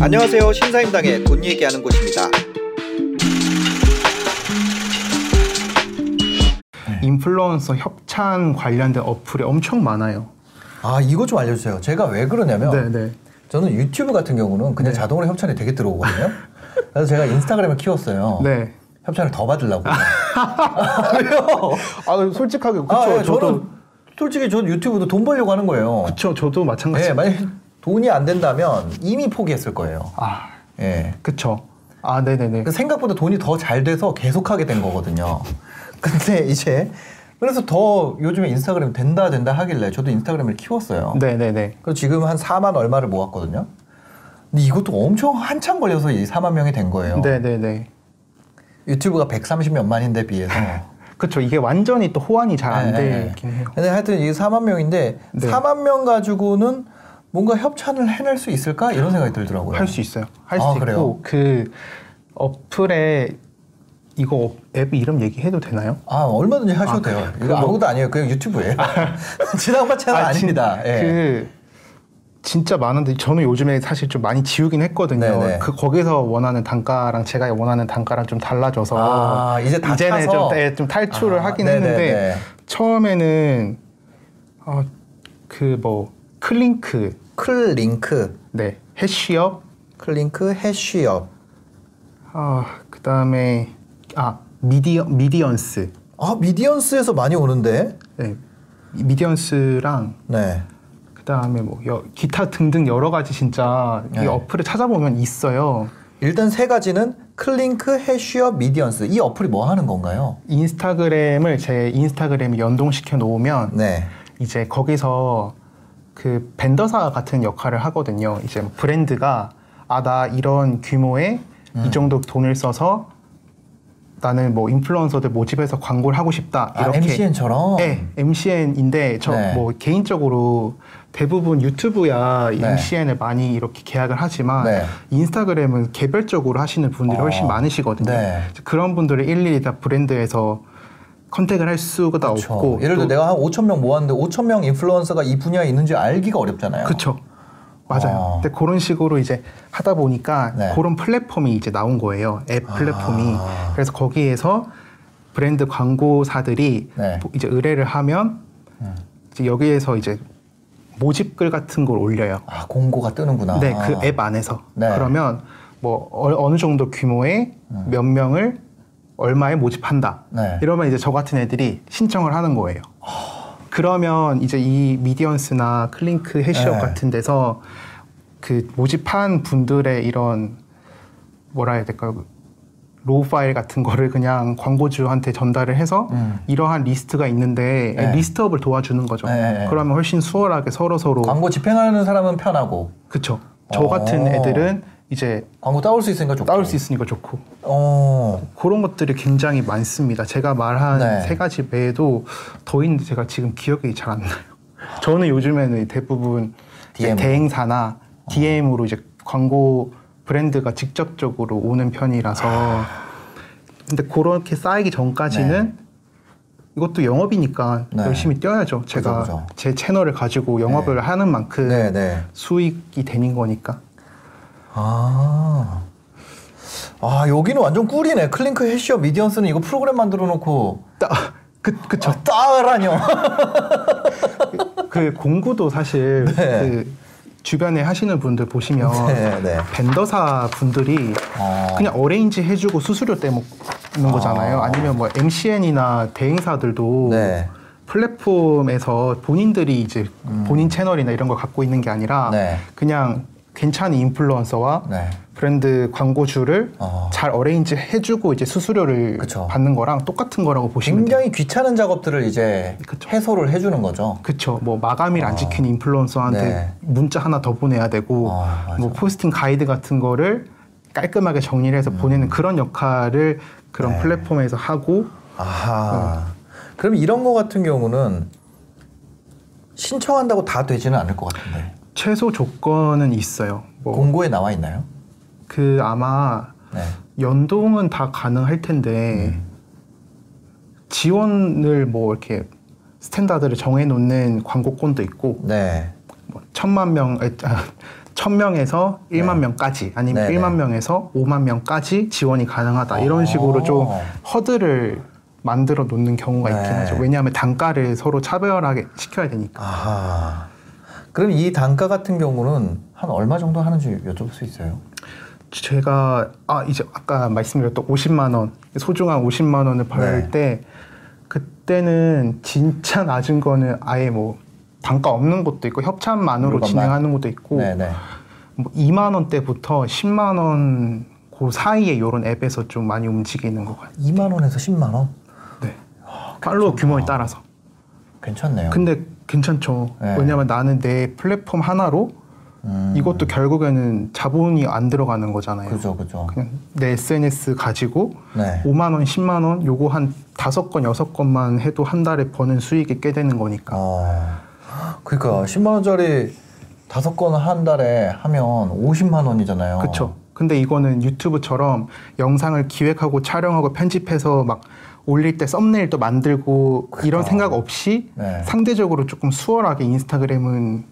안녕하세요. 신사임당의 돈 얘기하는 곳입니다. 인플루언서 협찬 관련된 어플이 엄청 많아요. 아 이거 좀 알려주세요. 제가 왜 그러냐면 네, 네. 저는 유튜브 같은 경우는 그냥 자동으로 협찬이 되게 들어오거든요. 그래서 제가 인스타그램을 키웠어요. 네. 협찬을 더 받으려고. 왜요? 아 솔직하게 그쵸. 아, 예, 저도 저는 솔직히 전 유튜브도 돈 벌려고 하는 거예요. 그쵸. 저도 마찬가지. 예, 만약 돈이 안 된다면 이미 포기했을 거예요. 아 예. 그쵸. 아 네네네. 그 생각보다 돈이 더 잘 돼서 계속하게 된 거거든요. 근데 이제 그래서 더 요즘에 인스타그램 된다 된다 하길래 저도 인스타그램을 키웠어요. 네네네. 그래서 지금 한 4만 얼마를 모았거든요. 근데 이것도 엄청 한참 걸려서 이 4만 명이 된 거예요. 네네네. 유튜브가 130몇만인데 비해서. 그쵸. 이게 완전히 또 호환이 잘안 네, 되긴 해요. 근데 하여튼 이게 4만 명인데 네. 4만 명 가지고는 뭔가 협찬을 해낼 수 있을까 이런 생각이 들더라고요. 할 수 있어요. 할 수 아, 있고 그래요? 그 어플에 이거 앱 이름 얘기해도 되나요? 아 얼마든지 하셔도 아, 돼요. 그- 이거 그거- 아무것도 아니에요. 그냥 유튜브예요. 지나가 채널 아, 진- 닙니다 예. 그 진짜 많은데 저는 요즘에 사실 좀 많이 지우긴 했거든요. 네네. 그 거기서 원하는 단가랑 제가 원하는 단가랑 좀 달라져서 아, 이제 다 이제는? 좀, 네, 좀 탈출을 아, 하긴 네네네. 했는데 처음에는 어, 그뭐 클링크 클링크, 네 해쉬업 클링크 해쉬업. 아 그다음에 아 미디어 미디언스 아 미디언스에서 많이 오는데. 네 미디언스랑 네. 그다음에 뭐 여- 기타 등등 여러 가지 진짜 이 네. 어플에 찾아보면 있어요. 일단 세 가지는 클링크, 해쉬업, 미디언스. 이 어플이 뭐 하는 건가요? 인스타그램을 제 인스타그램에 연동시켜 놓으면 네. 이제 거기서 그 벤더사 같은 역할을 하거든요. 이제 브랜드가 아 나 이런 규모의 음. 이 정도 돈을 써서 나는 뭐 인플루언서들 모집해서 광고를 하고 싶다 아, 이렇게 MCN처럼. 네, MCN인데 저 네. 뭐 개인적으로 대부분 유튜브야 이 네. MCN을 많이 이렇게 계약을 하지만 네. 인스타그램은 개별적으로 하시는 분들이 어. 훨씬 많으시거든요. 네. 그런 분들을 일일이 다 브랜드에서 컨택을 할 수가 그렇죠. 없고 예를 들어 또- 내가 한 5천 명 모았는데 5천 명 인플루언서가 이 분야에 있는지 알기가 어렵잖아요. 그쵸. 맞아요. 어. 근데 그런 식으로 이제 하다 보니까 네. 그런 플랫폼이 이제 나온 거예요. 앱 플랫폼이. 아. 그래서 거기에서 브랜드 광고사들이 네. 뭐 이제 의뢰를 하면 이제 여기에서 이제 모집글 같은 걸 올려요. 아 공고가 뜨는구나. 네, 그 앱 안에서. 네. 그러면 뭐 어, 느 정도 규모의 몇 명을 얼마에 모집한다. 네. 이러면 이제 저 같은 애들이 신청을 하는 거예요. 그러면 이제 이 미디언스나 클링크 해시업 네. 같은 데서 그 모집한 분들의 이런 뭐라 해야 될까요? raw 파일 같은 거를 그냥 광고주한테 전달을 해서 음. 이러한 리스트가 있는데 네. list up을 도와주는 거죠. 네. 그러면 훨씬 수월하게 서로 서로 광고 집행하는 사람은 편하고 그쵸. 저 어. 같은 애들은 이제 광고 따올 수 있으니까 좋고. 따올 수 있으니까 좋고 어. 그런 것들이 굉장히 많습니다. 제가 말한 네. 세 가지 외에도 더 있는데 제가 지금 기억이 잘 안 나요. 저는 요즘에는 대부분 DM 으로. 대행사나 DM으로 이제 광고 브랜드가 직접적으로 오는 편이라서 근데 그렇게 쌓이기 전까지는 이것도 영업이니까 네. 열심히 뛰어야죠. 제가 그죠, 그죠. 제 채널을 가지고 영업을 하는 만큼 네, 네. 수익이 되는 거니까. 아. 아, 여기는 완전 꿀이네. 클링크 해시업 미디언스는 이거 프로그램 만들어 놓고 따, 그, 그쵸. 아, 따라뇨. 그 공구도 사실 네. 그 주변에 하시는 분들 보시면 네, 네. 벤더사 분들이 어. 그냥 어레인지 해주고 수수료 떼먹는 거잖아요. 아니면 뭐 MCN이나 대행사들도 네. 플랫폼에서 본인들이 이제 본인 채널이나 이런 걸 갖고 있는 게 아니라 음. 네. 그냥 괜찮은 인플루언서와 네. 브랜드 광고주를 어. 잘 어레인지 해주고 이제 수수료를 그쵸. 받는 거랑 똑같은 거라고 보시면 돼요. 굉장히 귀찮은 작업들을 이제 그쵸. 해소를 해주는 거죠. 그쵸. 뭐 마감일 안 지킨 인플루언서한테 네. 문자 하나 더 보내야 되고, 아, 맞아. 뭐 포스팅 가이드 같은 거를 깔끔하게 정리를 해서 보내는 그런 역할을 그런 음. 네. 플랫폼에서 하고, 아하. 그럼 이런 거 같은 경우는 신청한다고 다 되지는 않을 것 같은데. 최소 조건은 있어요. 뭐, 공고에 나와 있나요? 그 아마 네. 연동은 다 가능할 텐데, 음. 지원을 뭐 이렇게 standard를 정해놓는 광고 건도 있고 네. 뭐 천만 명, 아, 천 명에서 일만 네. 명까지 아니면 네, 일만 네. 명에서 오만 명까지 지원이 가능하다 이런 식으로 좀 어. 허들을 만들어 놓는 경우가 있긴 네. 하죠. 왜냐하면 단가를 서로 차별하게 시켜야 되니까. 아하. 그럼 이 단가 같은 경우는 한 얼마 정도 하는지 여쭤볼 수 있어요? 제가 아 이제 아까 말씀드렸던 50만 원 소중한 50만 원을 벌 네. 때 그때는 진짜 낮은 거는 아예 뭐 단가 없는 것도 있고 협찬만으로 물건만. 진행하는 것도 있고 네 네. 뭐 2만 원대부터 10만 원 그 사이에 이런 앱에서 좀 많이 움직이는 것 같아요. 2만 원에서 10만 원? 네. 팔로워 규모에 따라서. 괜찮네요. 근데 괜찮죠. 네. 왜냐면 나는 내 플랫폼 하나로 음, 이것도 결국에는 자본이 안 들어가는 거잖아요. 그죠, 그죠. 그냥 내 SNS 가지고 네. 5만 원, 10만 원 요거 한 다섯 건, 여섯 건만 해도 한 달에 버는 수익이 꽤 되는 거니까. 어. 그러니까 10만 원짜리 다섯 건 한 달에 하면 50만 원이잖아요. 그렇죠. 근데 이거는 유튜브처럼 영상을 기획하고 촬영하고 편집해서 막 올릴 때 썸네일도 만들고 이런 그러니까. 생각 없이 네. 상대적으로 조금 수월하게 인스타그램은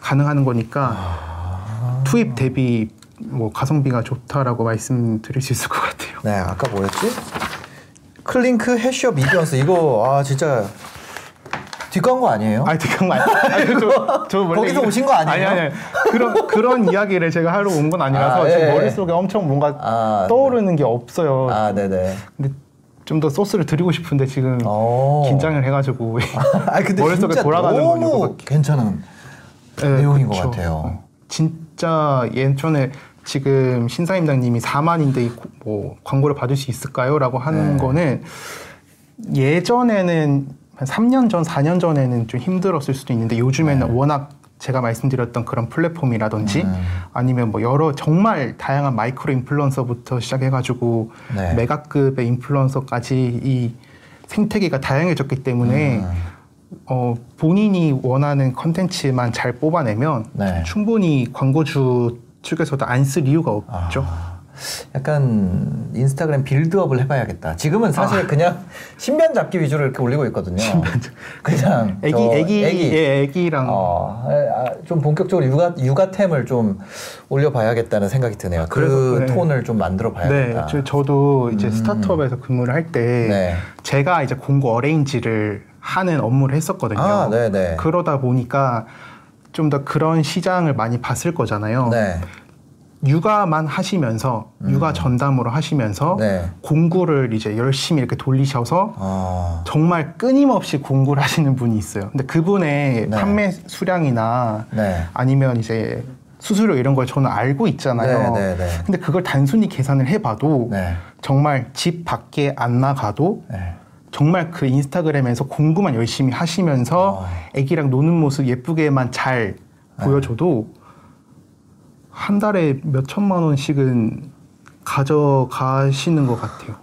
가능하는 거니까 아. 투입 대비 뭐 가성비가 좋다라고 말씀드릴 수 있을 것 같아요. 네, 아까 뭐였지? 클링크 해쉬업 미디언스 이거 아 진짜 뒷광고 아니에요? 아니 잠깐만. 아니, 저, 저 거기서 이거- 오신 거 아니에요? 아니 아니. 그런 그런 이야기를 제가 하러 온 건 아니라서 아, 지금 예, 예. 머릿속에 엄청 뭔가 아, 떠오르는 게 없어요. 아, 네네. 근데 좀 더 소스를 드리고 싶은데 지금 어. 긴장을 해가지고 아 근데 머릿속에 돌아가는 건 너무. 괜찮은 네, 내용인 그쵸. 것 같아요. 어. 진짜 예전에 지금 신사임당님이 4만인데 이 고- 뭐 광고를 받을 수 있을까요?라고 하는 네. 거는 예전에는 한 3년 전, 4년 전에는 좀 힘들었을 수도 있는데 요즘에는 네. 워낙 제가 말씀드렸던 그런 플랫폼이라든지 음. 아니면 뭐 여러 정말 다양한 마이크로 인플루언서부터 시작해가지고 네. 메가급의 인플루언서까지 이 생태계가 다양해졌기 때문에 음. 어, 본인이 원하는 컨텐츠만 잘 뽑아내면 네. 충분히 광고주 측에서도 안 쓸 이유가 없죠. 아, 약간 인스타그램 빌드업을 해봐야겠다. 지금은 사실 아. 그냥 신변 잡기 위주로 이렇게 올리고 있거든요. 그냥 애기, 저 애기, 예, 애기랑 어, 아, 좀 본격적으로 육아 육아템을 좀 올려봐야겠다는 생각이 드네요. 그 그래서, 네. 톤을 좀 네, 만들어봐야겠다. 저, 저도 이제 음. 스타트업에서 근무를 할때 네. 제가 이제 공고 어레인지를 하는 업무를 했었거든요. 아, 네네. 그러다 보니까 좀 더 그런 시장을 많이 봤을 거잖아요. 네. 육아만 하시면서 육아 전담으로 하시면서 음. 네. 공구를 이제 열심히 이렇게 돌리셔서 어, 정말 끊임없이 공구를 하시는 분이 있어요. 근데 그분의 네. 판매 수량이나 네. 아니면 이제 수수료 이런 걸 저는 알고 있잖아요. 네, 네, 네. 근데 그걸 단순히 계산을 해봐도 네. 정말 집 밖에 안 나가도 네. 정말 그 인스타그램에서 공부만 열심히 하시면서 어. 애기랑 노는 모습 예쁘게만 잘 네. 보여줘도 한 달에 몇 천만 원씩은 가져가시는 것 같아요.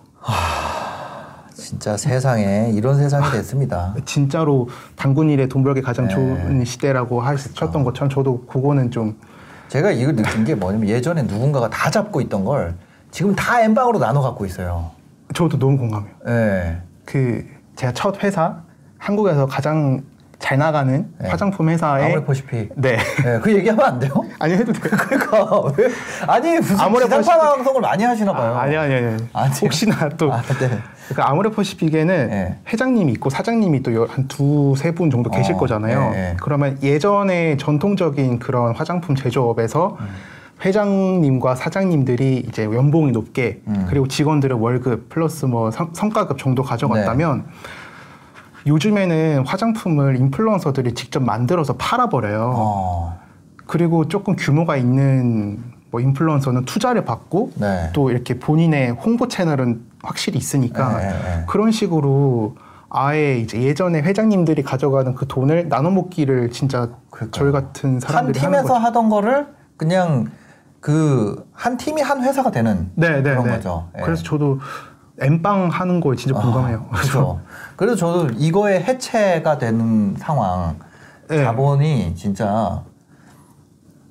진짜 세상에 이런 세상이 됐습니다. 진짜로 당군 일에 돈 벌기 가장 네. 좋은 시대라고 하셨던 것처럼 저도 그거는 좀 제가 이걸 느낀 게 뭐냐면 예전에 누군가가 다 잡고 있던 걸 지금 다 엠방으로 나눠 갖고 있어요. 저도 너무 공감해요. 예. 그 제가 첫 회사 한국에서 가장 잘 나가는 네. 화장품 회사에 아모레퍼시픽. 네 예, 그 얘기하면 안 돼요? 아니 해도 돼요. 그러니까 왜 아니 무슨 아모레퍼시픽. 지상파 방송을 많이 하시나 봐요. 아, 아니 아니 아니. 아니요? 혹시나 또 아, 네. 그러니까 아모레퍼시픽에는 네. 회장님이 있고 사장님이 또 한 두 세 분 정도 계실 어, 거잖아요. 네, 네. 그러면 예전에 전통적인 그런 화장품 제조업에서 음. 회장님과 사장님들이 이제 연봉이 높게 음. 그리고 직원들의 월급 플러스 뭐 성, 성과급 정도 가져갔다면 네. 요즘에는 화장품을 인플루언서들이 직접 만들어서 팔아버려요. 어. 그리고 조금 규모가 있는 뭐 인플루언서는 투자를 받고 네. 또 이렇게 본인의 홍보 채널은 확실히 있으니까 네, 네, 네. 그런 식으로 아예 이제 예전에 회장님들이 가져가는 그 돈을 나눠 먹기를 진짜 그러니까요. 저희 같은 한 사람들이 하는 팀에서. 하던 거를 그냥 그 한 팀이 한 회사가 되는 네, 네, 그런 네. 거죠. 예. 그래서 저도 엠빵 하는 거에 진짜 공감해요. 아, 그렇죠. 그래서 저도 이거의 해체가 되는 상황, 네. 자본이 진짜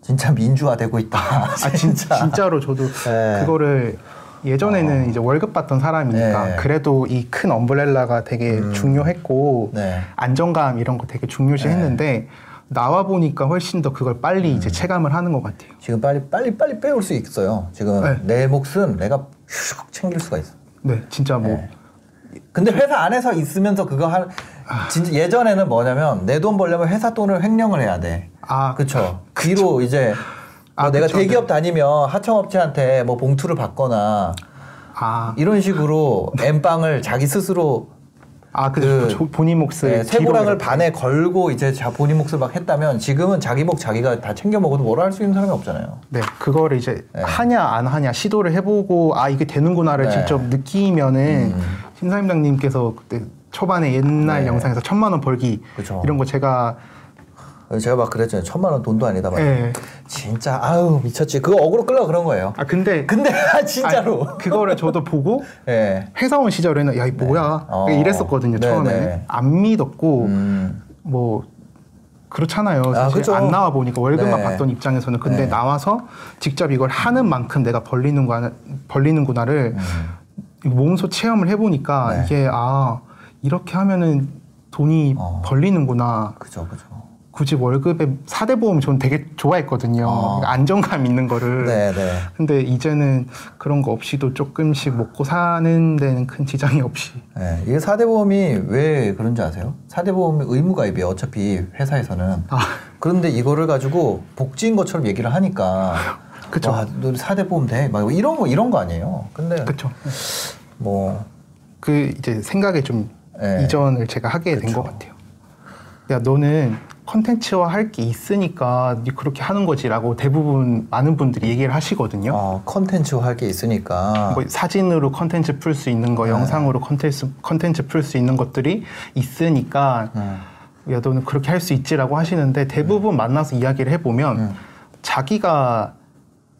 진짜 민주화되고 있다. 아 진, 진짜로 저도 네. 그거를 예전에는 이제 월급 받던 사람이니까 아. 네. 그래도 이 큰 엄브렐라가 되게 음. 중요했고 네. 안정감 이런 거 되게 중요시했는데 나와 보니까 훨씬 더 그걸 빨리 음. 이제 체감을 하는 것 같아요. 지금 빨리 빨리 빨리 빼올 수 있어요. 지금 네. 내 몫은 내가 슉 챙길 수가 있어. 네, 진짜 뭐 네. 근데 회사 안에서 있으면서 그거 할 진짜 예전에는 뭐냐면 내 돈 벌려면 회사 돈을 횡령을 해야 돼. 아, 그쵸. 뒤로 이제 뭐 아, 내가 그쵸. 대기업 다니면 하청업체한테 뭐 봉투를 받거나 아, 이런 식으로 엠빵을 자기 스스로 아, 그, 그, 조- 본인 몫을 네, 이렇게. 반에 걸고 이제 자 본인 몫을 막 했다면 지금은 자기 목 자기가 다 챙겨 먹어도 뭐라 할 수 있는 사람이 없잖아요. 네, 그거를 이제 네. 하냐 안 하냐 시도를 해보고 아 이게 되는구나를 네. 직접 느끼면은 음. 신사임당님께서 그때 초반에 옛날 네. 영상에서 천만 원 벌기 그쵸. 이런 거 제가 제가 막 그랬잖아요. 천만 원 돈도 아니다. 막. 예. 진짜 아유 미쳤지. 그거 어그로 끌려 그런 거예요. 아 근데 근데 진짜로. 아니, 그거를 저도 보고 예. 회사원 시절에는 야 이 뭐야 어. 이랬었거든요 네, 처음에 네. 안 믿었고 음. 뭐 그렇잖아요. 아, 사실 그죠. 안 나와 보니까 월급만 네. 받던 입장에서는 근데 네. 나와서 직접 이걸 하는 만큼 내가 벌리는구나 벌리는구나를 몸소 체험을 해보니까 음. 네. 이게 아 이렇게 하면은 돈이 어. 벌리는구나. 그죠 그죠. 굳이 월급에 사대 보험 저는 되게 좋아했거든요. 어. 그러니까 안정감 있는 거를. 네 네. 근데 이제는 그런 거 없이도 조금씩 먹고 사는 데는 큰 지장이 없이. 네, 이게 사대 보험이 왜 그런지 아세요? 사대 보험이 의무 가입이에요. 어차피 회사에서는. 아. 그런데 이거를 가지고 복지인 것처럼 얘기를 하니까. 그쵸. 와, 너 사대보험 돼? 막 이런 거 이런 거 아니에요. 근데 그렇죠. 뭐그 이제 생각에 좀 네. 이전을 제가 하게 된 그쵸. 것 같아요. 야 너는 컨텐츠화 할 게 있으니까 네 그렇게 하는 거지라고 대부분 많은 분들이 얘기를 하시거든요. 어, 컨텐츠 할게 있으니까. 뭐 사진으로 컨텐츠 풀 수 있는 거, 네. 영상으로 컨텐츠 컨텐츠 풀 수 있는 것들이 있으니까 음. 야 너는 그렇게 할 수 있지라고 하시는데 대부분 만나서 이야기를 해보면 음. 자기가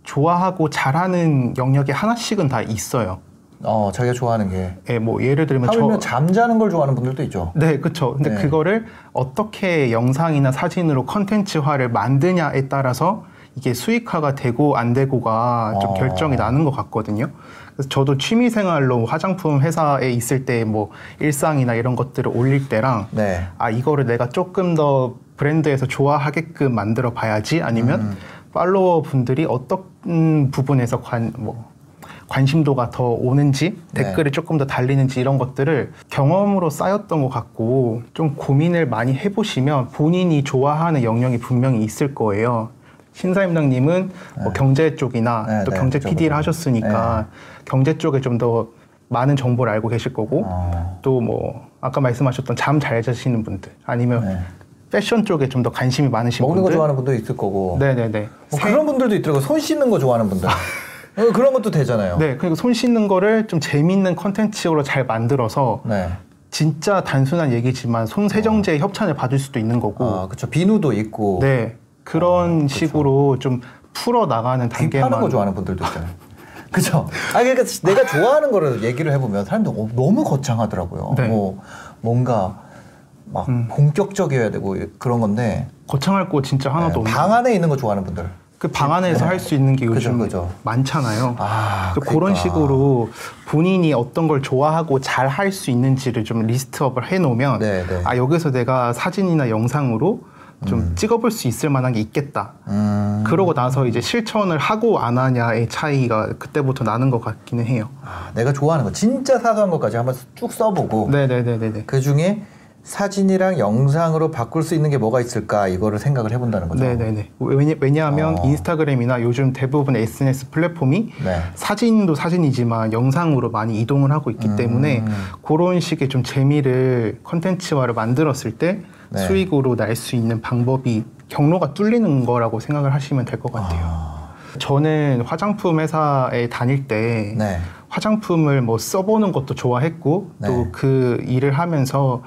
좋아하고 잘하는 영역이 하나씩은 다 있어요. 어, 자기가 좋아하는 게. 예, 뭐 예를 들면 하물며 저 잠자는 걸 좋아하는 분들도 있죠. 네, 그렇죠. 근데 네. 그거를 어떻게 영상이나 사진으로 컨텐츠화를 만드냐에 따라서 이게 수익화가 되고 안 되고가 좀 어. 결정이 나는 것 같거든요. 그래서 저도 취미 생활로 화장품 회사에 있을 때 뭐 일상이나 이런 것들을 올릴 때랑 네. 아 이거를 내가 조금 더 브랜드에서 좋아하게끔 만들어 봐야지 아니면 음. 팔로워 분들이 어떤 부분에서 관 뭐 관심도가 더 오는지 네. 댓글이 조금 더 달리는지 이런 것들을 경험으로 쌓였던 것 같고 좀 고민을 많이 해보시면 본인이 좋아하는 영역이 분명히 있을 거예요. 신사임당님은 뭐 경제 쪽이나 네, 또 네, 경제 PD를. 하셨으니까 경제 쪽에 좀 더 많은 정보를 알고 계실 거고 어. 또뭐 아까 말씀하셨던 잠 잘 자시는 분들 아니면 네. 패션 쪽에 좀 더 관심이 많으신 먹는 거 분들 좋아하는 분도 있을 거고. 네네네 뭐 그런 분들도 있더라고요. 손 씻는 거 좋아하는 분들. 어, 그런 것도 되잖아요. 네 그리고 손 씻는 거를 좀 재밌는 컨텐츠로 잘 만들어서 네. 진짜 단순한 얘기지만 손 세정제 협찬을 받을 수도 있는 거고 아, 그쵸. 비누도 있고. 네 그런 그쵸. 식으로 좀 풀어 나가는 귀 파는 단계만 거 좋아하는 분들도 있잖아요. 그죠? 아, 그러니까 내가 좋아하는 거를 얘기를 해보면 사람들 어, 너무 거창하더라고요. 네. 뭐, 뭔가 막 음. 본격적이어야 되고 그런 건데. 거창할 거 진짜 하나도 네, 방 안에 있는 거 좋아하는 분들. 그방 안에서 네. 할수 있는 게 요즘 그죠. 많잖아요. 아, 그래서 그런 그러니까. 식으로 본인이 어떤 걸 좋아하고 잘 할 수 있는지를 좀 리스트업을 해놓으면 네, 네. 아 여기서 내가 사진이나 영상으로 좀 찍어볼 수 있을 만한 게 있겠다. 음. 그러고 나서 이제 실천을 하고 안 하냐의 차이가 그때부터 나는 것 같기는 해요. 아, 내가 좋아하는 거, 진짜 사소한 것까지 한번 쭉 써보고. 네네네네네. 그 중에 사진이랑 영상으로 바꿀 수 있는 게 뭐가 있을까 이거를 생각을 해본다는 거죠. 네네네. 왜냐, 왜냐 하면 어. 인스타그램이나 요즘 대부분 SNS 플랫폼이 네. 사진도 사진이지만 영상으로 많이 이동을 하고 있기 음. 때문에 그런 식의 좀 재미를 컨텐츠화를 만들었을 때 네. 수익으로 날 수 있는 방법이 경로가 뚫리는 거라고 생각을 하시면 될 것 같아요. 아, 저는 화장품 회사에 다닐 때 네. 화장품을 뭐 써보는 것도 좋아했고 네. 또그 일을 하면서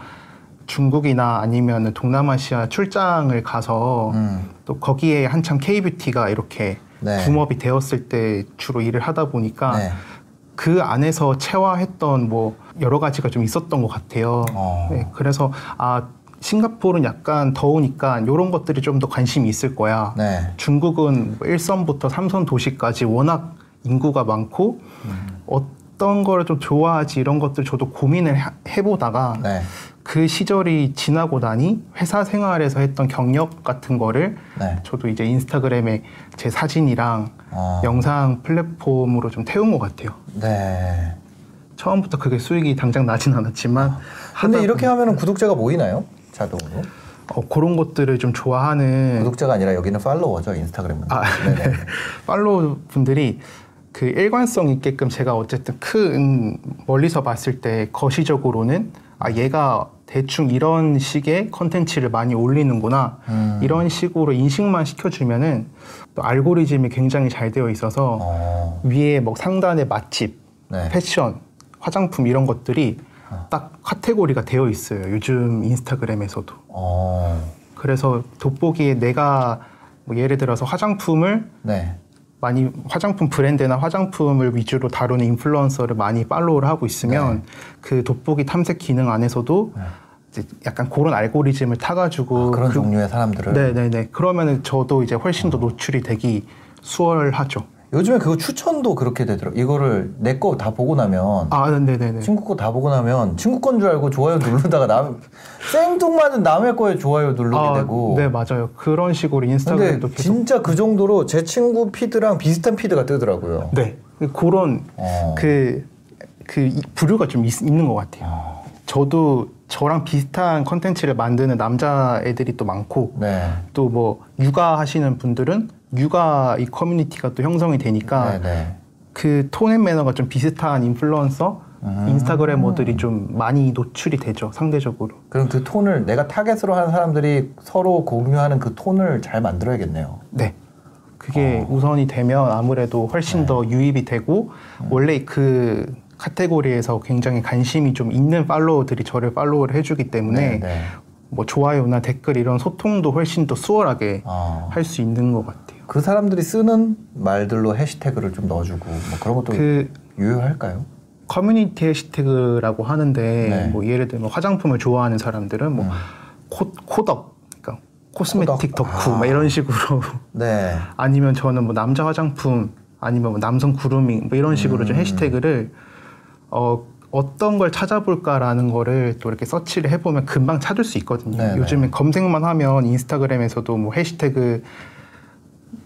중국이나 아니면 동남아시아 출장을 가서 음. 또 거기에 한참 K뷰티가 이렇게 네. 붐업이 되었을 때 주로 일을 하다 보니까 네. 그 안에서 체화했던 뭐 여러 가지가 좀 있었던 것 같아요. 어. 네, 그래서 아 싱가포르는 약간 더우니까 이런 것들이 좀 더 관심이 있을 거야. 네. 중국은 뭐 1선부터 3선 도시까지 워낙 인구가 많고 어떤 걸 좀 좋아하지 이런 것들 저도 고민을 하- 해보다가 네. 그 시절이 지나고 나니 회사 생활에서 했던 경력 같은 거를 네. 저도 이제 인스타그램에 제 사진이랑 어. 영상 플랫폼으로 좀 태운 것 같아요. 네. 처음부터 그게 수익이 당장 나진 않았지만 근데 하다 이렇게 하면은 구독자가 모이나요? 자동으로? 어, 그런 것들을 좀 좋아하는 구독자가 아니라 여기는 팔로워죠 인스타그램은. 아, 네네. 팔로우 분들이 그 일관성 있게끔 제가 어쨌든 큰 멀리서 봤을 때 거시적으로는 아 얘가 대충 이런 식의 컨텐츠를 많이 올리는구나 음. 이런 식으로 인식만 시켜주면은 또 알고리즘이 굉장히 잘 되어 있어서 어. 위에 뭐 상단에 맛집, 네. 패션, 화장품 이런 것들이 딱 카테고리가 되어 있어요. 요즘 인스타그램에서도. 어. 그래서 돋보기에 내가 뭐 예를 들어서 화장품을 네. 많이 화장품 브랜드나 화장품을 위주로 다루는 인플루언서를 많이 팔로우를 하고 있으면 네. 그 돋보기 탐색 기능 안에서도 이제 약간 그런 알고리즘을 타가지고 아, 그런 그- 종류의 사람들을. 네네네 그러면은 저도 이제 훨씬 더 노출이 되기 수월하죠. 요즘에 그거 추천도 그렇게 되더라고. 이거를 내 거 다 보고 나면 아 네네네. 친구 거 다 보고 나면 친구 건 줄 알고 좋아요 누르다가 남 생뚱맞은 남의 거에 좋아요 누르게 아, 되고. 네 맞아요. 그런 식으로 근데 인스타그램도 계속 진짜 그 정도로 제 친구 피드랑 비슷한 피드가 뜨더라고요. 네 그런 어. 그, 그 이- 부류가 좀 있, 는것 같아요. 어. 저도 저랑 비슷한 컨텐츠를 만드는 남자 애들이 또 많고 네. 또 뭐 육아 하시는 분들은 육아 이 커뮤니티가 또 형성이 되니까 네, 네. 그 tone and manner가 좀 비슷한 인플루언서 음. 인스타그래머들이 좀 많이 노출이 되죠 상대적으로 그럼 그 톤을 내가 타겟으로 하는 사람들이 서로 공유하는 그 톤을 잘 만들어야겠네요. 네 그게 어. 우선이 되면 아무래도 훨씬 네. 더 유입이 되고 음. 원래 그 카테고리에서 굉장히 관심이 좀 있는 팔로워들이 저를 팔로우를 해주기 때문에 네, 네. 뭐 좋아요나 댓글 이런 소통도 훨씬 더 수월하게 어. 할수 있는 것 같아요. 그 사람들이 쓰는 말들로 해시태그를 좀 넣어주고 뭐 그런 것도 그 유효할까요? 커뮤니티 해시태그라고 하는데 네. 뭐 예를 들면 화장품을 좋아하는 사람들은 뭐 음. 코, 코덕, 그러니까 cosmetic 코덕. 덕후 아. 막 이런 식으로 네. 아니면 저는 뭐 남자 화장품 아니면 뭐 남성 그루밍 뭐 이런 식으로 좀 음. 해시태그를 어 어떤 걸 찾아볼까라는 거를 또 이렇게 서치를 해보면 금방 찾을 수 있거든요. 네네. 요즘에 검색만 하면 인스타그램에서도 뭐 해시태그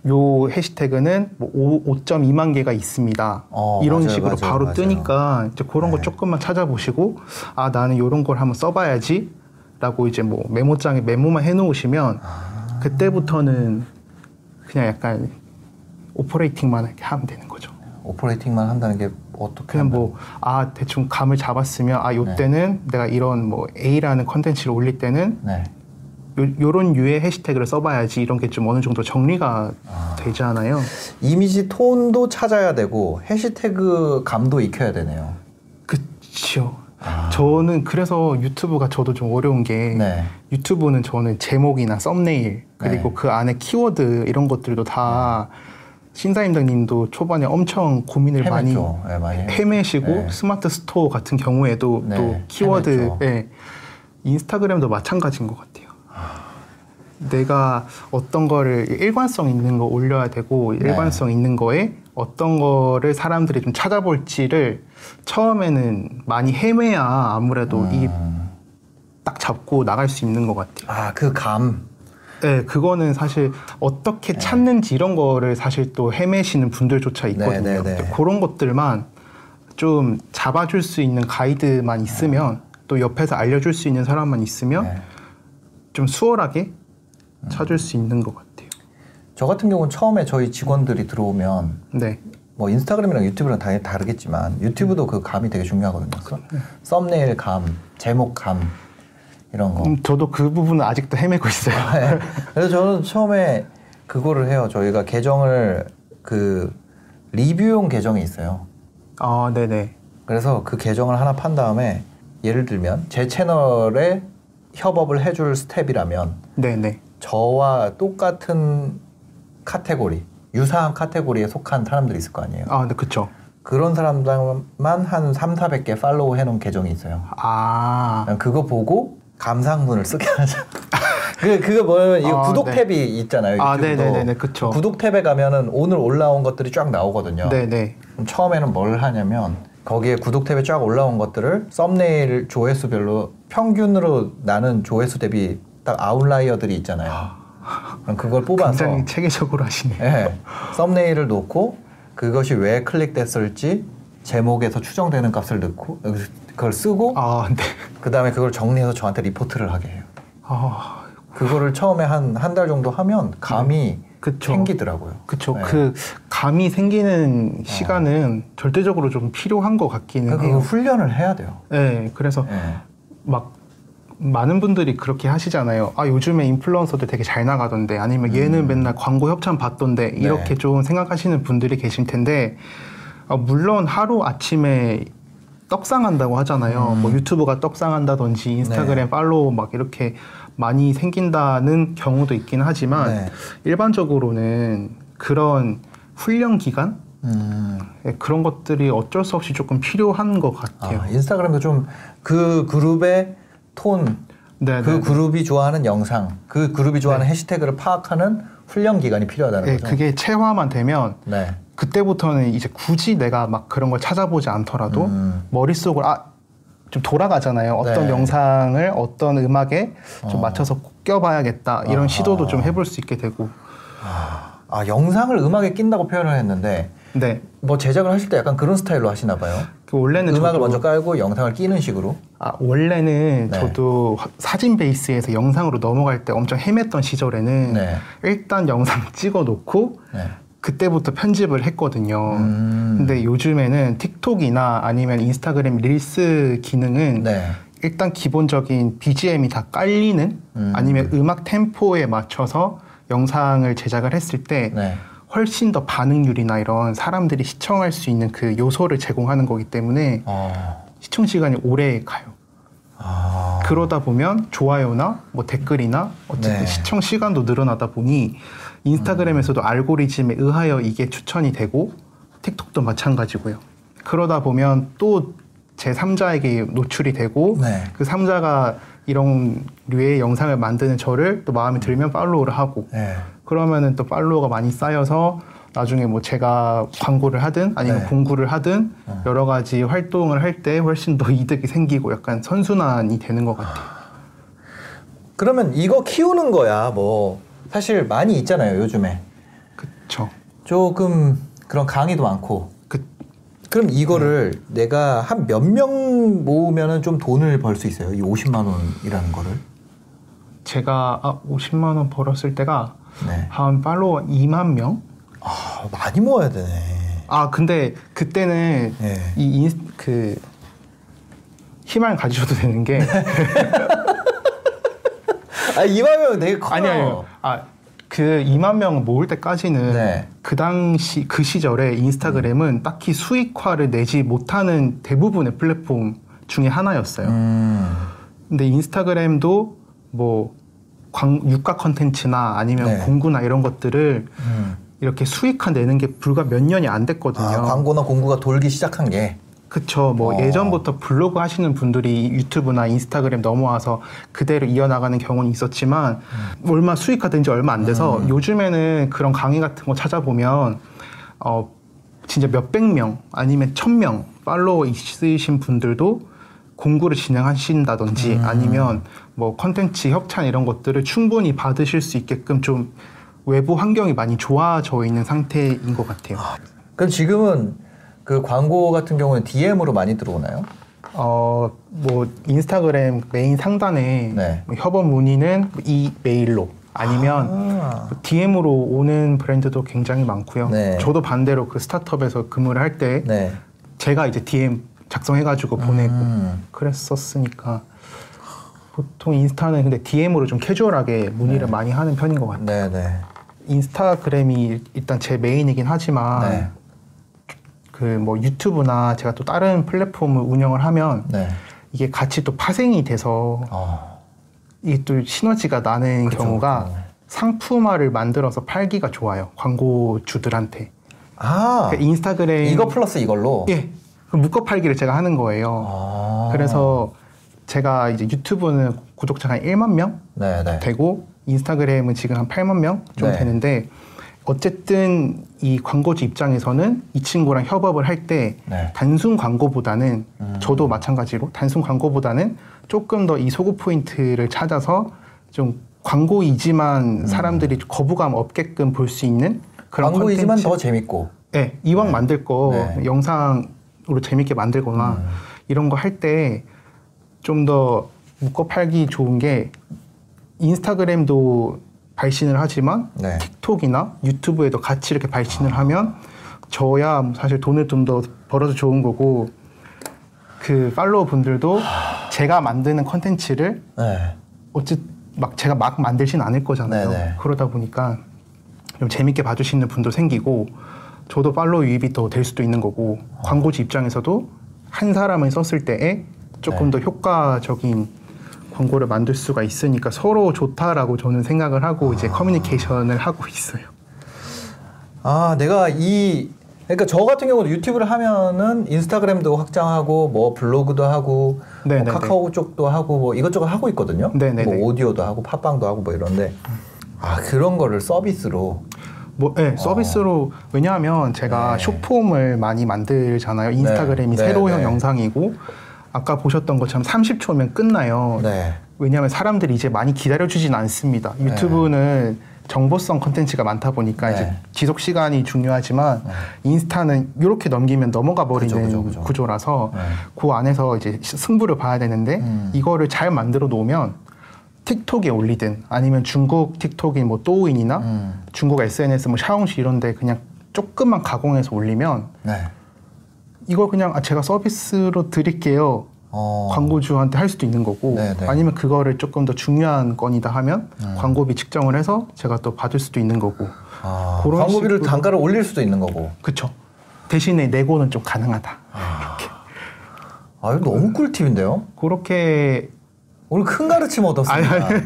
요 해시태그는 뭐 5, 5.2만 개가 있습니다. 어, 이런 맞아요, 식으로 맞아요, 바로 맞아요. 뜨니까 이제 그런 거 네. 조금만 찾아보시고 아 나는 이런 걸 한번 써봐야지라고 이제 뭐 메모장에 메모만 해놓으시면 아. 그때부터는 그냥 약간 operating만 이렇게 하면 되는 거죠. operating만 한다는 게 어떻게? 그냥 뭐 아 대충 감을 잡았으면 아 네. 요때는 내가 이런 뭐 A라는 컨텐츠를 올릴 때는 네. 요, 요런 유의 해시태그를 써봐야지 이런 게 좀 어느 정도 정리가 아. 되잖아요. 이미지 톤도 찾아야 되고 해시태그 감도 익혀야 되네요. 그치요. 아. 저는 그래서 유튜브가 저도 좀 어려운 게 네. 유튜브는 저는 제목이나 썸네일 그리고 네. 그 안에 키워드 이런 것들도 다 신사임당님도 초반에 엄청 고민을 많이 헤맸죠. 네, 많이 헤매시고 네. 스마트 스토어 같은 경우에도 네, 또 키워드 헤맸죠. 예, 인스타그램도 마찬가지인 것 같아요. 내가 어떤 거를 일관성 있는 거 올려야 되고 네. 일관성 있는 거에 어떤 거를 사람들이 좀 찾아볼지를 처음에는 많이 헤매야 아무래도 이딱 음. 잡고 나갈 수 있는 것 같아요. 아, 그 감. 네, 그거는 사실 어떻게 찾는지 이런 거를 사실 또 헤매시는 분들조차 있거든요. 네, 네, 네. 그런 것들만 좀 잡아줄 수 있는 가이드만 있으면 또 옆에서 알려줄 수 있는 사람만 있으면 네. 좀 수월하게 찾을 수 있는 것 같아요. 저 같은 경우는 처음에 저희 직원들이 들어오면 네. 뭐 인스타그램이랑 유튜브랑 당연히 다르겠지만 유튜브도 그 감이 되게 중요하거든요. 썸- 썸네일 감, 제목 감 이런 거. 음, 저도 그 부분은 아직도 헤매고 있어요. 네. 그래서 저는 처음에 그거를 해요. 저희가 계정을 그 리뷰용 계정이 있어요. 아, 네네. 그래서 그 계정을 하나 판 다음에 예를 들면 제 채널에 협업을 해줄 스텝이라면 네네. 저와 똑같은 카테고리, 유사한 카테고리에 속한 사람들이 있을 거 아니에요. 아, 네, 그쵸. 그런 사람들만 한 3, 400개 follow 해놓은 계정이 있어요. 아, 그거 보고 감상문을 쓰게 하죠. 그 그거 뭐냐면 이거 아, 구독 네. 탭이 있잖아요. 아, 유튜브도. 네네네네, 그쵸. 구독 탭에 가면은 오늘 올라온 것들이 쫙 나오거든요. 네네. 처음에는 뭘 하냐면 거기에 구독 탭에 쫙 올라온 것들을 썸네일 조회수별로 평균으로 나는 조회수 대비 딱 outlier들이 있잖아요. 그럼 그걸 뽑아서 굉장히 체계적으로 하시네. 예, 썸네일을 놓고 그것이 왜 클릭됐을지 제목에서 추정되는 값을 넣고 그걸 쓰고 아, 네. 그 다음에 그걸 정리해서 저한테 리포트를 하게 해요. 아, 그거를 처음에 한 한 달 정도 하면 감이 그쵸. 생기더라고요. 그쵸. 네. 그 감이 생기는 시간은 절대적으로 좀 필요한 것 같기는 그러니까 해요. 훈련을 해야 돼요. 네, 그래서 예. 막 많은 분들이 그렇게 하시잖아요. 아 요즘에 인플루언서들 되게 잘 나가던데, 아니면 얘는 맨날 광고 협찬 받던데 이렇게 음. 네. 좀 생각하시는 분들이 계실 텐데, 아, 물론 하루 아침에 떡상한다고 하잖아요. 뭐 유튜브가 떡상한다든지 인스타그램 음. 네. 팔로우 막 이렇게 많이 생긴다는 경우도 있긴 하지만 네. 일반적으로는 그런 훈련 기간 음. 네, 그런 것들이 어쩔 수 없이 조금 필요한 것 같아요. 아, 인스타그램도 좀 그 그룹의 톤, 네, 그 네, 네. 그룹이 좋아하는 영상, 그 그룹이 좋아하는 해시태그를 파악하는 훈련 기간이 필요하다는 네, 거죠. 그게 체화만 되면 네. 그때부터는 이제 굳이 내가 막 그런 걸 찾아보지 않더라도 음. 머릿속으로 아, 좀 돌아가잖아요. 어떤 네. 영상을 어떤 음악에 좀 어. 맞춰서 껴봐야겠다. 이런 아하. 시도도 좀 해볼 수 있게 되고. 아 영상을 음악에 낀다고 표현을 했는데 네. 뭐 제작을 하실 때 약간 그런 스타일로 하시나 봐요. 그 원래는 음악을 저도- 먼저 깔고 영상을 끼는 식으로. 아, 원래는 네. 저도 화- 사진 베이스에서 영상으로 넘어갈 때 엄청 헤맸던 시절에는 네. 일단 영상 찍어 놓고 네. 그때부터 편집을 했거든요. 음. 근데 요즘에는 틱톡이나 아니면 인스타그램 릴스 기능은 네. 일단 기본적인 BGM이 다 깔리는 음. 아니면 음악 템포에 맞춰서 영상을 제작을 했을 때 네. 훨씬 더 반응률이나 이런 사람들이 시청할 수 있는 그 요소를 제공하는 거기 때문에 어. 시청 시간이 오래 가요. 아. 그러다 보면 좋아요나 뭐 댓글이나 어쨌든 네. 시청 시간도 늘어나다 보니 인스타그램에서도 알고리즘에 의하여 이게 추천이 되고 틱톡도 마찬가지고요. 그러다 보면 또 제 3자에게 노출이 되고 네. 그 3자가 이런 류의 영상을 만드는 저를 또 마음에 들면 팔로우를 하고 네. 그러면은 또 팔로워가 많이 쌓여서 나중에 뭐 제가 광고를 하든 아니면 네. 공구를 하든 어. 여러 가지 활동을 할 때 훨씬 더 이득이 생기고 약간 선순환이 되는 것 같아요. 그러면 이거 키우는 거야 뭐 사실 많이 있잖아요 요즘에 그쵸. 조금 그런 강의도 많고 그, 그럼 이거를 내가 한 몇 명 모으면은 좀 돈을 벌 수 있어요 이 50만 원이라는 거를 제가 아, 50만 원 벌었을 때가 네. 한 팔로워 2만 명? 아 많이 모아야 되네 아 근데 그때는 네. 이 인스 그 희망을 가지셔도 되는 게 아 2만 명 되게 커요 아니 아니요. 아, 그 2만 명 모을 때까지는 네. 그 당시 그 시절에 인스타그램은 딱히 수익화를 내지 못하는 대부분의 플랫폼 중에 하나였어요. 음. 근데 인스타그램도 뭐 광, 유가 컨텐츠나 아니면 네. 공구나 이런 것들을 음. 이렇게 수익화 내는 게 불과 몇 년이 안 됐거든요. 아, 광고나 공구가 돌기 시작한 게 그쵸. 뭐 어. 예전부터 블로그 하시는 분들이 유튜브나 인스타그램 넘어와서 그대로 이어나가는 경우는 있었지만 얼마 수익화 된 지 얼마 안 돼서 요즘에는 그런 강의 같은 거 찾아보면 어 진짜 몇백 명 아니면 천 명 팔로워 있으신 분들도 공구를 진행하신다든지 아니면 뭐 컨텐츠 협찬 이런 것들을 충분히 받으실 수 있게끔 좀 외부 환경이 많이 좋아져 있는 상태인 것 같아요. 그럼 지금은 그 광고 같은 경우는 DM으로 많이 들어오나요? 어, 뭐, 인스타그램 메인 상단에 네. 뭐 협업 문의는 이 메일로 아니면 아. DM으로 오는 브랜드도 굉장히 많고요. 네. 저도 반대로 그 스타트업에서 근무를 할때 네. 제가 이제 DM 작성해가지고 보내고 음. 그랬었으니까 보통 인스타는 근데 DM으로 좀 캐주얼하게 문의를 많이 하는 편인 것 같아요. 네, 네. 인스타그램이 일단 제 메인이긴 하지만 네. 그 뭐 유튜브나 제가 또 다른 플랫폼을 운영을 하면 네. 이게 같이 또 파생이 돼서 어. 이게 또 시너지가 나는 그쵸, 경우가 그쵸. 상품화를 만들어서 팔기가 좋아요. 광고주들한테. 아. 그 인스타그램 이거 플러스 이걸로. 예. 그 묶어 팔기를 제가 하는 거예요. 아. 그래서 제가 이제 유튜브는 구독자가 한 1만 명 네, 네. 되고 인스타그램은 지금 한 8만 명좀 네. 되는데 어쨌든 이 광고주 입장에서는 이 친구랑 협업을 할 때 네. 단순 광고보다는 음. 저도 마찬가지로 단순 광고보다는 조금 더 이 소구 포인트를 찾아서 좀 광고이지만 사람들이 거부감 없게끔 볼 수 있는 그런 음. 광고이지만 콘텐츠. 더 재밌고. 네, 이왕 만들 거 네. 영상으로 재밌게 만들거나 음. 이런 거 할 때 좀 더 묶어 팔기 좋은 게 인스타그램도 발신을 하지만 네. 틱톡이나 유튜브에도 같이 이렇게 발신을 하면 저야 사실 돈을 좀 더 벌어서 좋은 거고 그 팔로워 분들도 제가 만드는 컨텐츠를 네. 어쨌 막 제가 막 만들진 않을 거잖아요. 네네. 그러다 보니까 좀 재밌게 봐주시는 분도 생기고 저도 팔로우 유입이 더 될 수도 있는 거고 광고주 입장에서도 한 사람을 썼을 때에 조금 네. 더 효과적인 광고를 만들 수가 있으니까 서로 좋다라고 저는 생각을 하고 이제 커뮤니케이션을 하고 있어요. 아, 내가 이 그러니까 저 같은 경우도 유튜브를 하면은 인스타그램도 확장하고 뭐 블로그도 하고 뭐. 카카오 쪽도 하고 뭐 이것저것 하고 있거든요. 네네네. 뭐 오디오도 하고 팟빵도 하고 뭐 이런데 아 그런 거를 서비스로 뭐, 네, 서비스로 왜냐하면 제가 어. 네. 숏폼을 많이 만들잖아요. 인스타그램이 네, 세로형 네. 영상이고 아까 보셨던 것처럼 30초면 끝나요. 네. 왜냐하면 사람들이 이제 많이 기다려주진 않습니다. 유튜브는 정보성 컨텐츠가 많다 보니까 네. 이제 지속 시간이 중요하지만 인스타는 이렇게 넘기면 넘어가 버리는 그죠, 그죠, 그죠. 구조라서 네. 그 안에서 이제 승부를 봐야 되는데 음. 이거를 잘 만들어 놓으면 틱톡에 올리든 아니면 중국 틱톡인 뭐 또우인이나 음. 중국 SNS 뭐 샤오시 이런데 그냥 조금만 가공해서 올리면 네. 이걸 그냥 아, 제가 서비스로 드릴게요. 어. 광고주한테 할 수도 있는 거고 네, 네. 아니면 그거를 조금 더 중요한 건이다 하면 음. 광고비 측정을 해서 제가 또 받을 수도 있는 거고 아, 그런 광고비를 식으로- 단가를 올릴 수도 있는 거고. 그쵸 대신에 내고는 좀 가능하다 아, 이거 너무 꿀팁인데요? 그렇게 오늘 큰 가르침 아니, 얻었습니다. 아니,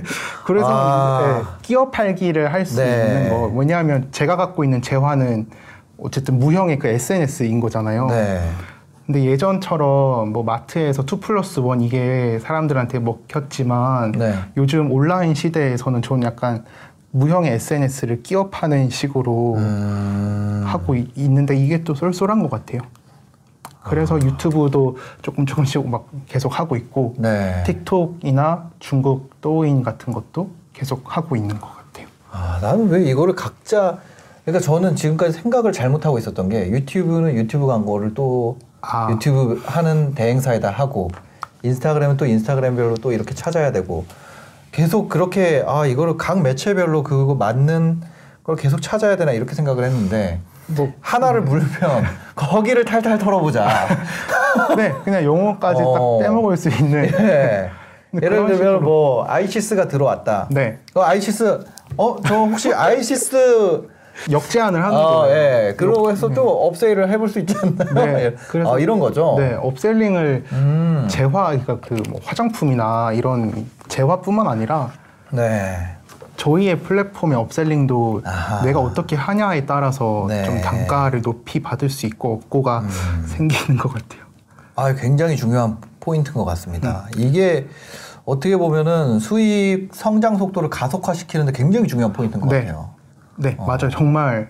그래서 아. 네, 끼어 팔기를 할수 네. 있는 거 왜냐하면 제가 갖고 있는 재화는 어쨌든 무형의 그 SNS인 거잖아요 네. 근데 예전처럼 뭐 마트에서 2 플러스 1 이게 사람들한테 먹혔지만 네. 요즘 온라인 시대에서는 저는 약간 무형의 SNS를 끼워 파는 식으로 음. 하고 이- 있는데 이게 또 쏠쏠한 것 같아요. 그래서 유튜브도 조금 조금씩 막 계속 하고 있고 네. 틱톡이나 중국 또인 같은 것도 계속 하고 있는 것 같아요. 아, 나는 왜 이거를 각자 그러니까 저는 지금까지 생각을 잘못하고 있었던 게 유튜브는 유튜브 광고를 또 아. 유튜브 하는 대행사에다 하고 인스타그램은 또 인스타그램별로 또 이렇게 찾아야 되고 계속 그렇게 아 이거를 각 매체별로 그거 맞는 걸 계속 찾아야 되나 이렇게 생각을 했는데 뭐 하나를 물면 거기를 탈탈 털어보자. 네, 그냥 용어까지 어. 딱 떼먹을 수 있는 예. 예를 들면 식으로- 뭐 아이시스가 들어왔다. 네그 아이시스 어 저 혹시 아이시스 역제안을 하는 아, 거예요. 예. 그러고 해서 좀 upsell을 해볼 수 있지 않나요? 네, 예. 그래서- 아, 이런 거죠. 네, upselling을 음. 재화, 그러니까 그 뭐 화장품이나 이런 재화뿐만 아니라 네. 저희의 플랫폼의 upselling도 아하. 내가 어떻게 하냐에 따라서 네. 음. 좀 단가를 높이 받을 수 있고 없고가 생기는 것 같아요. 아, 굉장히 중요한 포인트인 것 같습니다. 이게 어떻게 보면은 수익 성장 속도를 가속화시키는데 굉장히 중요한 포인트인 것 네. 같아요. 네, 어. 맞아요. 정말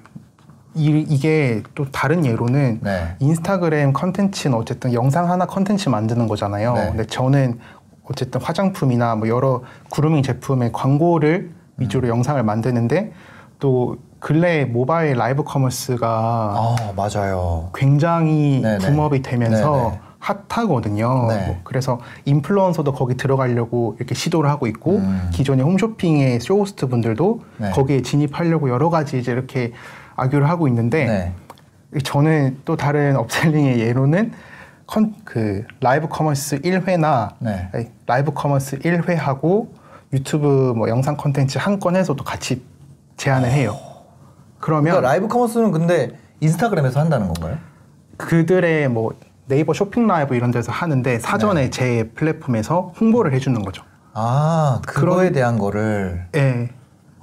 이, 이게 또 다른 예로는 네. 인스타그램 컨텐츠는 어쨌든 영상 하나 컨텐츠 만드는 거잖아요. 네. 근데 저는 어쨌든 화장품이나 뭐 여러 구루밍 제품의 광고를 위주로 영상을 만드는데 또 근래 모바일 live commerce가 아, 맞아요. 굉장히 네네. boom up이 되면서 네네. 핫하거든요. 네. 뭐 그래서 인플루언서도 거기 들어가려고 이렇게 시도를 하고 있고 음. 기존의 홈쇼핑의 쇼호스트 분들도 네. 거기에 진입하려고 여러 가지 이제 이렇게 악유를 하고 있는데 네. 저는 또 다른 upselling의 예로는 컨, 그 live commerce 1회나 네. live commerce 1회하고 유튜브 뭐 영상 컨텐츠 한 건 해서도 같이 제안을 해요. 그러면 그러니까 live commerce는 근데 인스타그램에서 한다는 건가요? 그들의 뭐 네이버 쇼핑 라이브 이런 데서 하는데 사전에 네. 제 플랫폼에서 홍보를 해주는 거죠. 아, 그거에 그런- 대한 거를. 예.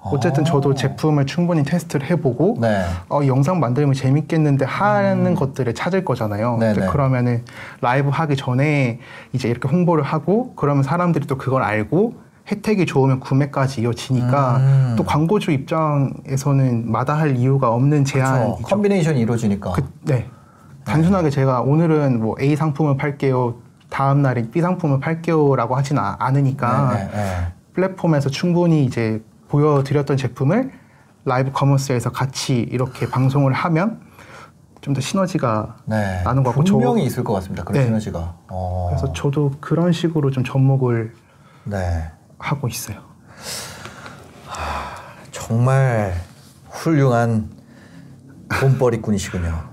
어쨌든 아. 저도 제품을 충분히 테스트를 해보고 네. 어, 영상 만들면 재밌겠는데 하는 것들을 찾을 거잖아요. 그러면은 라이브 하기 전에 이제 이렇게 홍보를 하고 그러면 사람들이 또 그걸 알고 혜택이 좋으면 구매까지 이어지니까 음. 또 광고주 입장에서는 마다할 이유가 없는. 제안이죠. combination이 이루어지니까. 그, 네. 단순하게 제가 오늘은 뭐 A 상품을 팔게요. 다음 날에 B 상품을 팔게요라고 하지는 아- 않으니까 네, 네, 네. 플랫폼에서 충분히 이제 보여드렸던 제품을 live commerce에서 같이 이렇게 방송을 하면 좀 더 시너지가 네. 나는 것 같고 분명히 저- 있을 것 같습니다. 그런 네. 시너지가. 어. 그래서 저도 그런 식으로 좀 접목을 네. 하고 있어요. 정말 훌륭한 돈벌이꾼이시군요.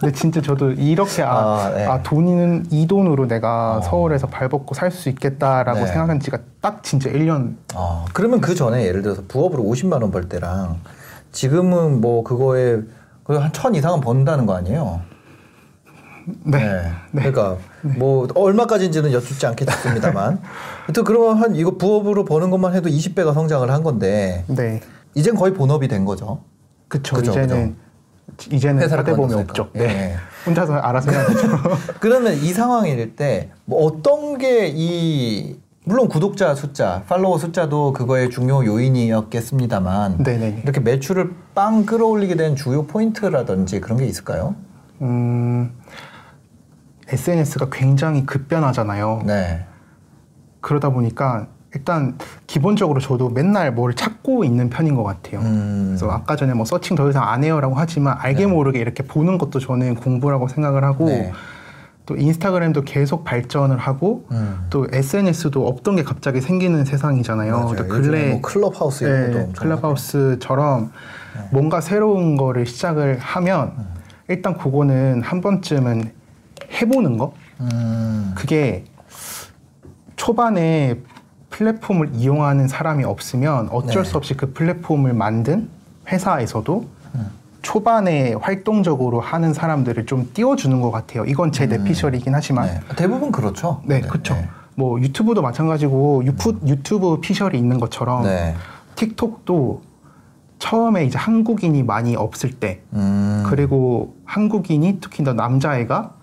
근데 진짜 저도 이렇게 아, 아, 네. 아, 돈은 이 돈으로 내가 어. 서울에서 발 뻗고 살 수 있겠다라고 네. 생각한 지가 딱 진짜 1년 어, 그러면 그 전에 예를 들어서 부업으로 50만 원 벌 때랑 지금은 뭐 그거에 한천 이상은 번다는 거 아니에요? 네. 그러니까 뭐 얼마까지인지는 여쭙지 않겠습니다만. 또 그러면 한 이거 부업으로 버는 것만 해도 20배가 성장을 한 건데 네. 이젠 거의 본업이 된 거죠. 그쵸. 그죠, 이제는 이제는 사대보험이. 없죠. 네. 예. 혼자서 알아서 해야 되죠. 그러면 이 상황일 때 뭐 어떤 게 이 물론 구독자 숫자, 팔로워 숫자도 그거의 중요 요인이었겠습니다만 네네. 이렇게 매출을 빵 끌어올리게 된 주요 포인트라든지 그런 게 있을까요? 음, SNS가 굉장히 급변하잖아요. 네. 그러다 보니까 일단 기본적으로 저도 맨날 뭘 찾고 있는 편인 것 같아요. 음. 그래서 아까 전에 뭐 searching 더 이상 안 해요라고 하지만 알게 모르게 이렇게 보는 것도 저는 공부라고 생각을 하고 네. 또 인스타그램도 계속 발전을 하고 음. 또 SNS도 없던 게 갑자기 생기는 세상이잖아요. 또 요즘에 근래 뭐 클럽하우스 이런 것도 네, 엄청 클럽하우스처럼 뭔가 새로운 거를 시작을 하면 음. 일단 그거는 한 번쯤은 해보는 거 음. 그게 초반에 플랫폼을 이용하는 사람이 없으면 어쩔 네. 수 없이 그 플랫폼을 만든 회사에서도 초반에 활동적으로 하는 사람들을 좀 띄워주는 것 같아요. 이건 제 내피셜이긴 하지만 네. 대부분 그렇죠. 네, 그렇죠. 뭐 유튜브도 마찬가지고 유프, 유튜브 피셜이 있는 것처럼 네. 틱톡도 처음에 이제 한국인이 많이 없을 때 음. 그리고 한국인이 특히 더 남자애가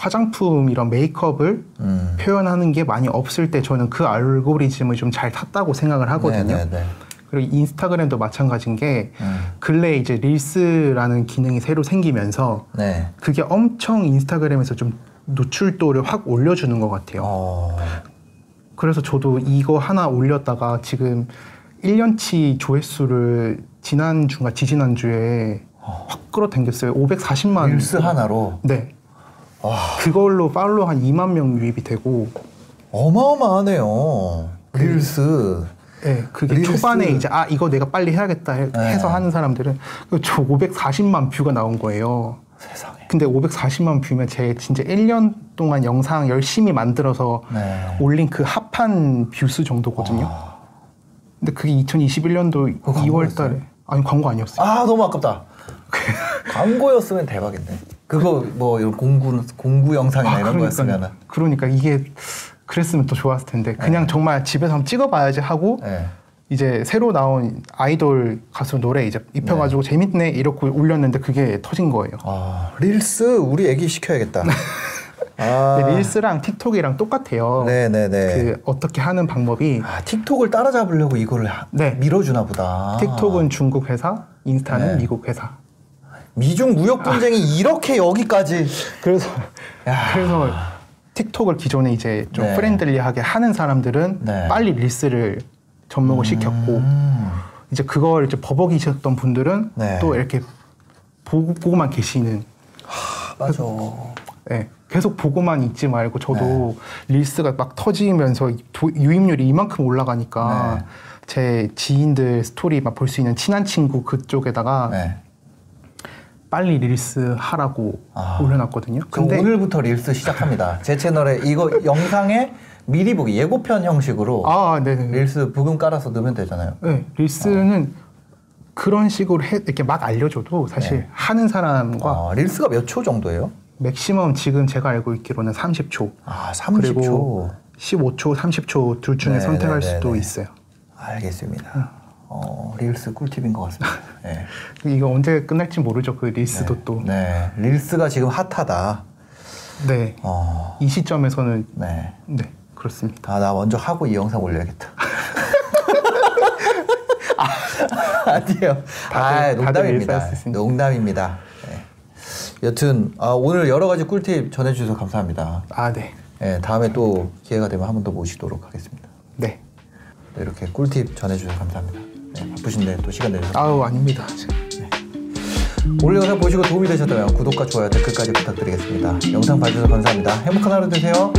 화장품 이런 메이크업을 음. 표현하는 게 많이 없을 때 저는 그 알고리즘을 좀 잘 탔다고 생각을 하거든요. 네, 네, 네. 그리고 인스타그램도 마찬가지인 게 음. 근래 이제 릴스라는 기능이 새로 생기면서 네. 그게 엄청 인스타그램에서 좀 노출도를 확 올려주는 것 같아요. 어. 그래서 저도 이거 하나 올렸다가 지금 1년치 조회수를 지난주가 지지난주에 확 끌어당겼어요. 540만. 릴스 하나로 네. 와. 그걸로 팔로워 한 2만 명 유입이 되고 어마어마하네요. 릴스. 네, 그게 릴스. 초반에 이제 아 이거 내가 빨리 해야겠다 해- 네. 해서 하는 사람들은 그저 540만 view가 나온 거예요. 세상에. 근데 540만 view면 제 진짜 1년 동안 영상 열심히 만들어서 네. 올린 그 합한 view수 정도거든요. 근데 그게 2021년도 그거 2월 달에 아니 광고 아니었어요. 아 너무 아깝다. 광고였으면 대박인데. 그거 뭐 이런 공구 공구 영상이나 이런 거였으면은. 그러니까 이게 그랬으면 더 좋았을 텐데 그냥 정말 집에서 한번 찍어봐야지 하고 네. 이제 새로 나온 아이돌 가수 노래 이제 입혀가지고 재밌네 이렇게 올렸는데 그게 터진 거예요. 아 릴스 우리 애기 시켜야겠다. 아. 근데 릴스랑 틱톡이랑 똑같아요. 네네네. 그 어떻게 하는 방법이 아 틱톡을 따라잡으려고 이거를 하- 네. 밀어주나 보다. 틱톡은 중국 회사, 인스타는 네. 미국 회사. 미중 무역 분쟁이 이렇게 여기까지. 그래서 야. 그래서 틱톡을 기존에 이제 좀 네. friendly하게 하는 사람들은 네. 빨리 릴스를 접목을 시켰고 음. 이제 그걸 이제 버벅이셨던 분들은 네. 또 이렇게 보고, 보고만 계시는 맞아. 예, 계속 보고만 있지 말고 저도 네. 릴스가 막 터지면서 도- 유입률이 이만큼 올라가니까 네. 제 지인들 스토리 막 볼 수 있는 친한 친구 그쪽에다가 네. 빨리 릴스 하라고 아. 올려놨거든요. 그럼 근데 오늘부터 릴스 시작합니다. 제 채널에 이거 영상에 미리 보기 예고편 형식으로 아, 네, 네. 릴스 브금 깔아서 넣으면 되잖아요. 네, 릴스는 그런 식으로 해, 이렇게 막 알려줘도 사실 네. 하는 사람과 아, 릴스가 몇 초 정도예요? 맥시멈 지금 제가 알고 있기로는 30초 아, 30초. 그리고 15초, 30초 둘 중에 네, 선택할 네, 네, 수도 네. 있어요. 알겠습니다. 어, 릴스 꿀팁인 것 같습니다. 네. 이거 언제 끝날지 모르죠. 그 릴스도 또. 네. 릴스가 지금 핫하다. 네. 어, 이 시점에서는 네. 네. 그렇습니다. 아, 나 먼저 하고 이 영상 올려야겠다. 아니에요. 아, 다들 농담입니다. 일치할 수 있으니까. 농담입니다. 네. 여튼 아, 오늘 여러 가지 꿀팁 전해 주셔서 감사합니다. 아, 네. 네, 다음에 또 기회가 되면 한 번 더 모시도록 하겠습니다. 네. 네, 이렇게 꿀팁 전해 주셔서 감사합니다. 네, 바쁘신데 또 시간 내주셔서 아우, 아닙니다. 오늘 영상 보시고 도움이 되셨다면 구독과 좋아요, 댓글까지 부탁드리겠습니다. 영상 봐주셔서 감사합니다. 행복한 하루 되세요.